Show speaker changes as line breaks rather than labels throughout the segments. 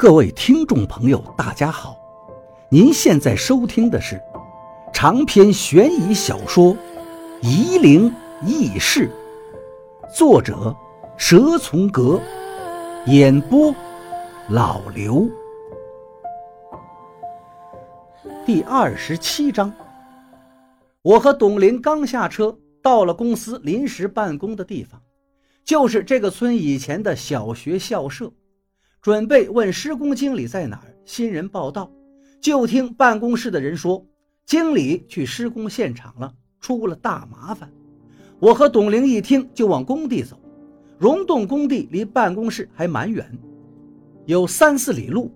各位听众朋友，大家好！您现在收听的是长篇悬疑小说《夷陵轶事》，作者蛇从阁，演播老刘。第二十七章，我和董林刚下车，到了公司临时办公的地方，就是这个村以前的小学校舍。准备问施工经理在哪儿，新人报道，就听办公室的人说，经理去施工现场了，出了大麻烦。我和董玲一听就往工地走，溶洞工地离办公室还蛮远，有三四里路，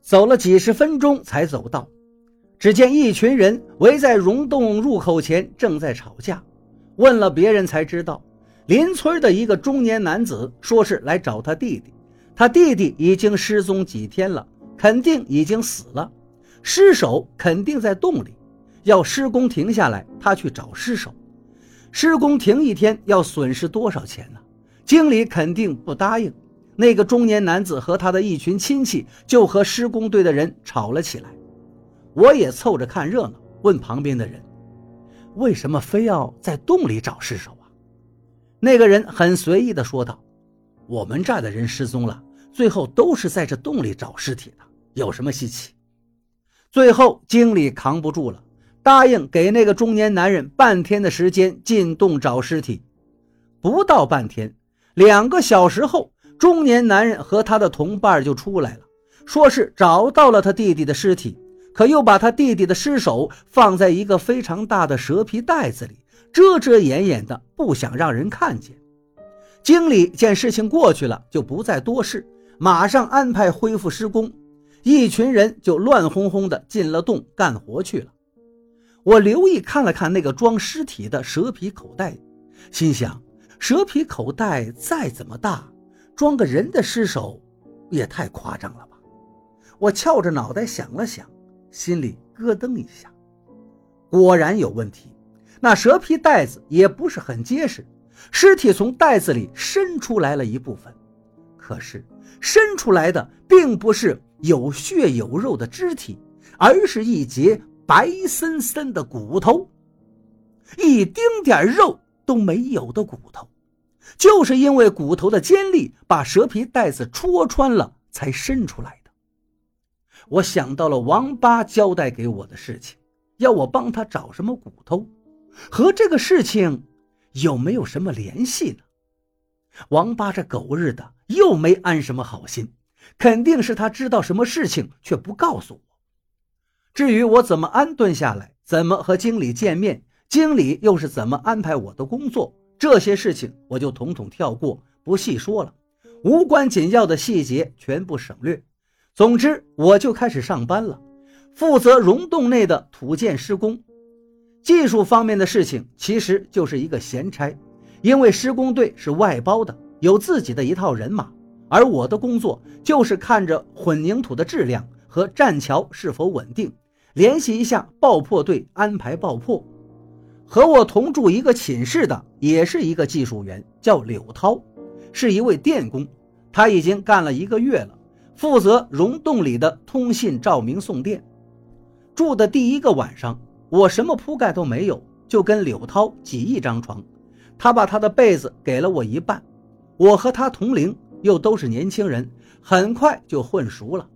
走了几十分钟才走到。只见一群人围在溶洞入口前正在吵架，问了别人才知道，邻村的一个中年男子说是来找他弟弟。他弟弟已经失踪几天了，肯定已经死了，尸首肯定在洞里。要施工停下来，他去找尸首。施工停一天要损失多少钱呢？经理肯定不答应。那个中年男子和他的一群亲戚就和施工队的人吵了起来。我也凑着看热闹，问旁边的人：“为什么非要在洞里找尸首啊？”那个人很随意地说道：“我们这儿的人失踪了。”最后都是在这洞里找尸体的，有什么稀奇？最后经理扛不住了，答应给那个中年男人半天的时间进洞找尸体。不到半天，两个小时后，中年男人和他的同伴就出来了，说是找到了他弟弟的尸体，可又把他弟弟的尸首放在一个非常大的蛇皮袋子里，遮遮掩掩的，不想让人看见。经理见事情过去了，就不再多事。马上安排恢复施工，一群人就乱哄哄的进了洞干活去了。我留意看了看那个装尸体的蛇皮口袋，心想：蛇皮口袋再怎么大，装个人的尸首也太夸张了吧？我翘着脑袋想了想，心里咯噔一下，果然有问题。那蛇皮袋子也不是很结实，尸体从袋子里伸出来了一部分，可是。伸出来的并不是有血有肉的肢体，而是一截白森森的骨头，一丁点肉都没有的骨头。就是因为骨头的尖利，把蛇皮袋子戳穿了，才伸出来的。我想到了王八交代给我的事情，要我帮他找什么骨头，和这个事情有没有什么联系呢？王八这狗日的！又没安什么好心，肯定是他知道什么事情却不告诉我。至于我怎么安顿下来，怎么和经理见面，经理又是怎么安排我的工作，这些事情我就统统跳过，不细说了。无关紧要的细节全部省略。总之，我就开始上班了，负责溶洞内的土建施工。技术方面的事情其实就是一个闲差，因为施工队是外包的。有自己的一套人马，而我的工作就是看着混凝土的质量和栈桥是否稳定，联系一下爆破队安排爆破。和我同住一个寝室的也是一个技术员，叫柳涛，是一位电工，他已经干了一个月了，负责溶洞里的通信、照明、送电。住的第一个晚上，我什么铺盖都没有，就跟柳涛挤一张床，他把他的被子给了我一半。我和他同龄，又都是年轻人，很快就混熟了。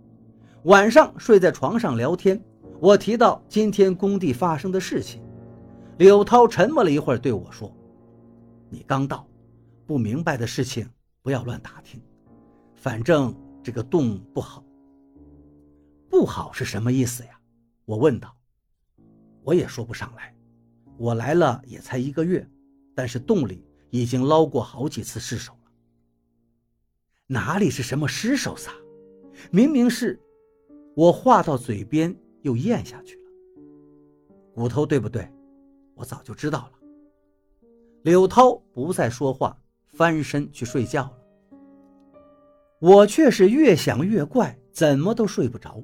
晚上睡在床上聊天，我提到今天工地发生的事情。柳涛沉默了一会儿，对我说：“你刚到，不明白的事情不要乱打听。反正这个洞不好。不好是什么意思呀？”我问道。我也说不上来，我来了也才一个月，但是洞里已经捞过好几次尸首了。哪里是什么尸首撒？明明是，我话到嘴边又咽下去了。骨头对不对？我早就知道了。柳涛不再说话，翻身去睡觉了。我却是越想越怪，怎么都睡不着。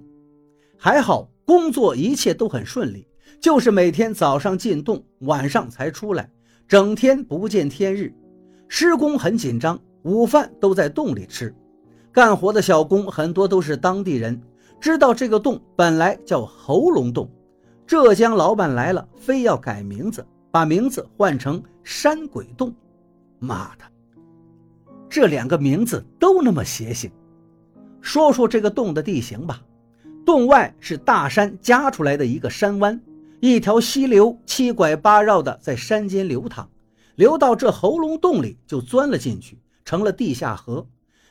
还好工作一切都很顺利，就是每天早上进洞，晚上才出来，整天不见天日，施工很紧张。午饭都在洞里吃，干活的小工很多都是当地人，知道这个洞本来叫喉咙洞，浙江老板来了，非要改名字，把名字换成山鬼洞。妈的，这两个名字都那么邪性。说说这个洞的地形吧，洞外是大山夹出来的一个山湾，一条溪流七拐八绕的在山间流淌，流到这喉咙洞里就钻了进去，成了地下河。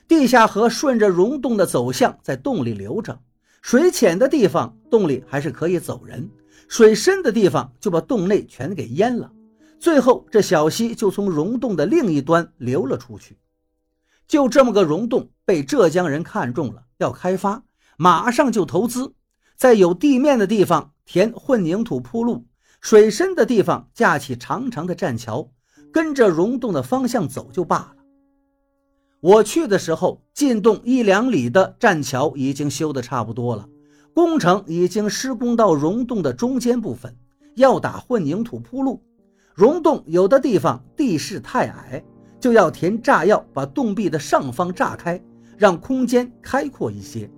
地下河顺着溶洞的走向在洞里流着，水浅的地方洞里还是可以走人，水深的地方就把洞内全给淹了。最后这小溪就从溶洞的另一端流了出去。就这么个溶洞被浙江人看中了，要开发，马上就投资，在有地面的地方填混凝土铺路，水深的地方架起长长的栈桥，跟着溶洞的方向走就罢了。我去的时候，进洞一两里的栈桥已经修得差不多了，工程已经施工到溶洞的中间部分，要打混凝土铺路。溶洞有的地方地势太矮。就要填炸药，把洞壁的上方炸开，让空间开阔一些。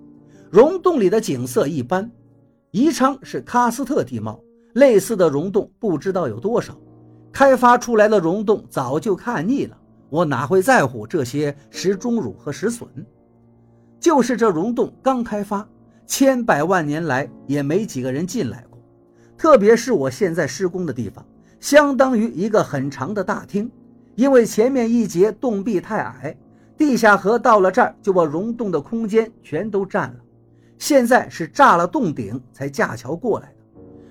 溶洞里的景色一般，宜昌是喀斯特地貌，类似的溶洞不知道有多少。开发出来的溶洞早就看腻了，我哪会在乎这些石钟乳和石笋？就是这溶洞刚开发，千百万年来也没几个人进来过。特别是我现在施工的地方，相当于一个很长的大厅。因为前面一节洞壁太矮，地下河到了这儿就把溶洞的空间全都占了。现在是炸了洞顶才架桥过来的。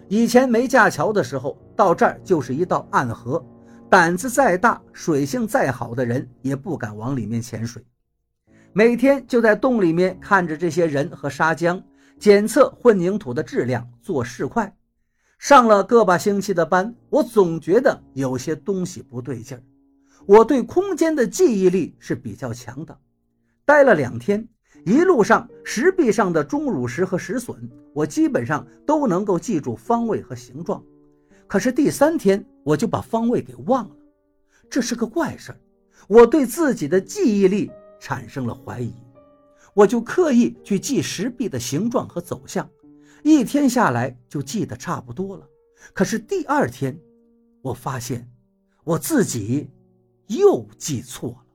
以前没架桥的时候，到这儿就是一道暗河，胆子再大、水性再好的人也不敢往里面潜水。每天就在洞里面看着这些人和砂浆，检测混凝土的质量，做试块。上了个把星期的班，我总觉得有些东西不对劲儿。我对空间的记忆力是比较强的，待了两天，一路上石壁上的钟乳石和石笋，我基本上都能够记住方位和形状。可是第三天，我就把方位给忘了，这是个怪事儿。我对自己的记忆力产生了怀疑，我就刻意去记石壁的形状和走向，一天下来就记得差不多了。可是第二天，我发现我自己。又记错了。